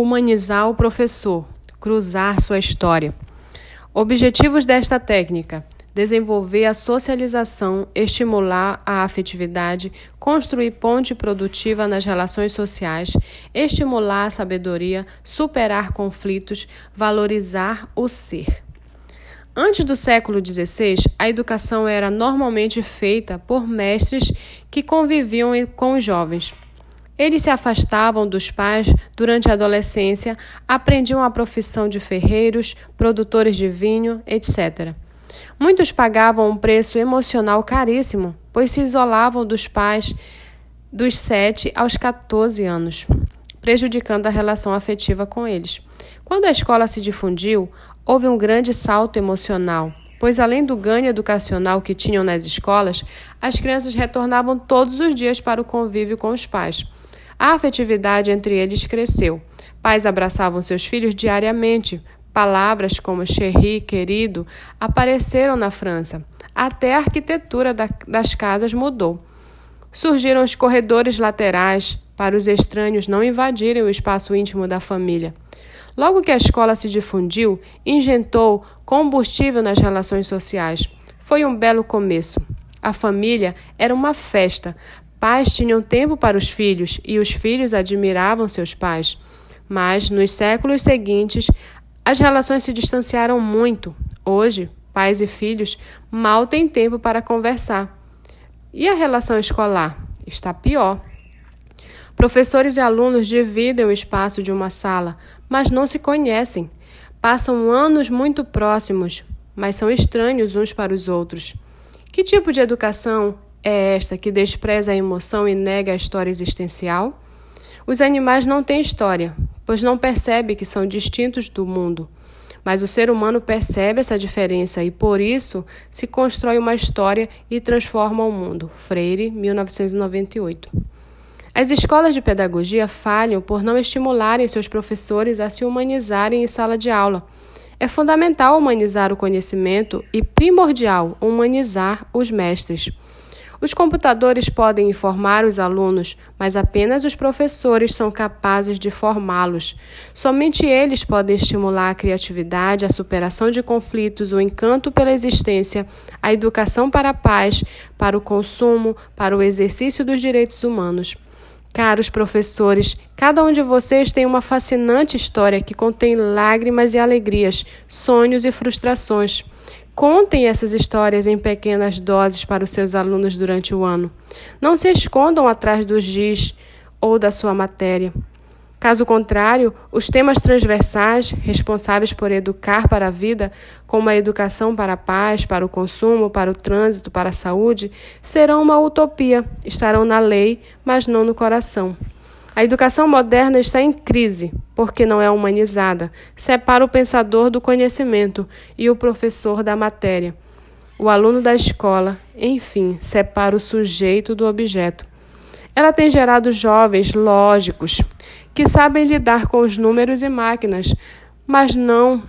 Humanizar o professor, cruzar sua história. Objetivos desta técnica: desenvolver a socialização, estimular a afetividade, construir ponte produtiva nas relações sociais, estimular a sabedoria, superar conflitos, valorizar o ser. Antes do século XVI, a educação era normalmente feita por mestres que conviviam com os jovens. Eles se afastavam dos pais durante a adolescência, aprendiam a profissão de ferreiros, produtores de vinho, etc. Muitos pagavam um preço emocional caríssimo, pois se isolavam dos pais dos 7 aos 14 anos, prejudicando a relação afetiva com eles. Quando a escola se difundiu, houve um grande salto emocional, pois além do ganho educacional que tinham nas escolas, as crianças retornavam todos os dias para o convívio com os pais. A afetividade entre eles cresceu. Pais abraçavam seus filhos diariamente. Palavras como chéri, querido, apareceram na França. Até a arquitetura das casas mudou. Surgiram os corredores laterais para os estranhos não invadirem o espaço íntimo da família. Logo que a escola se difundiu, injetou combustível nas relações sociais. Foi um belo começo. A família era uma festa, Pais tinham tempo para os filhos e os filhos admiravam seus pais. Mas, nos séculos seguintes, as relações se distanciaram muito. Hoje, pais e filhos mal têm tempo para conversar. E a relação escolar? Está pior. Professores e alunos dividem o espaço de uma sala, mas não se conhecem. Passam anos muito próximos, mas são estranhos uns para os outros. Que tipo de educação é esta que despreza a emoção e nega a história existencial? Os animais não têm história, pois não percebem que são distintos do mundo. Mas o ser humano percebe essa diferença e, por isso, se constrói uma história e transforma o mundo. Freire, 1998. As escolas de pedagogia falham por não estimularem seus professores a se humanizarem em sala de aula. É fundamental humanizar o conhecimento e primordial humanizar os mestres. Os computadores podem informar os alunos, mas apenas os professores são capazes de formá-los. Somente eles podem estimular a criatividade, a superação de conflitos, o encanto pela existência, a educação para a paz, para o consumo, para o exercício dos direitos humanos. Caros professores, cada um de vocês tem uma fascinante história que contém lágrimas e alegrias, sonhos e frustrações. Contem essas histórias em pequenas doses para os seus alunos durante o ano. Não se escondam atrás do giz ou da sua matéria. Caso contrário, os temas transversais responsáveis por educar para a vida, como a educação para a paz, para o consumo, para o trânsito, para a saúde, serão uma utopia, estarão na lei, mas não no coração. A educação moderna está em crise, porque não é humanizada, separa o pensador do conhecimento e o professor da matéria. O aluno da escola, enfim, separa o sujeito do objeto. Ela tem gerado jovens lógicos que sabem lidar com os números e máquinas, mas não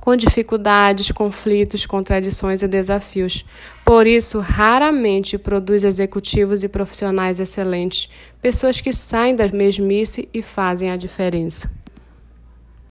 com dificuldades, conflitos, contradições e desafios. Por isso, raramente produz executivos e profissionais excelentes, pessoas que saem da mesmice e fazem a diferença.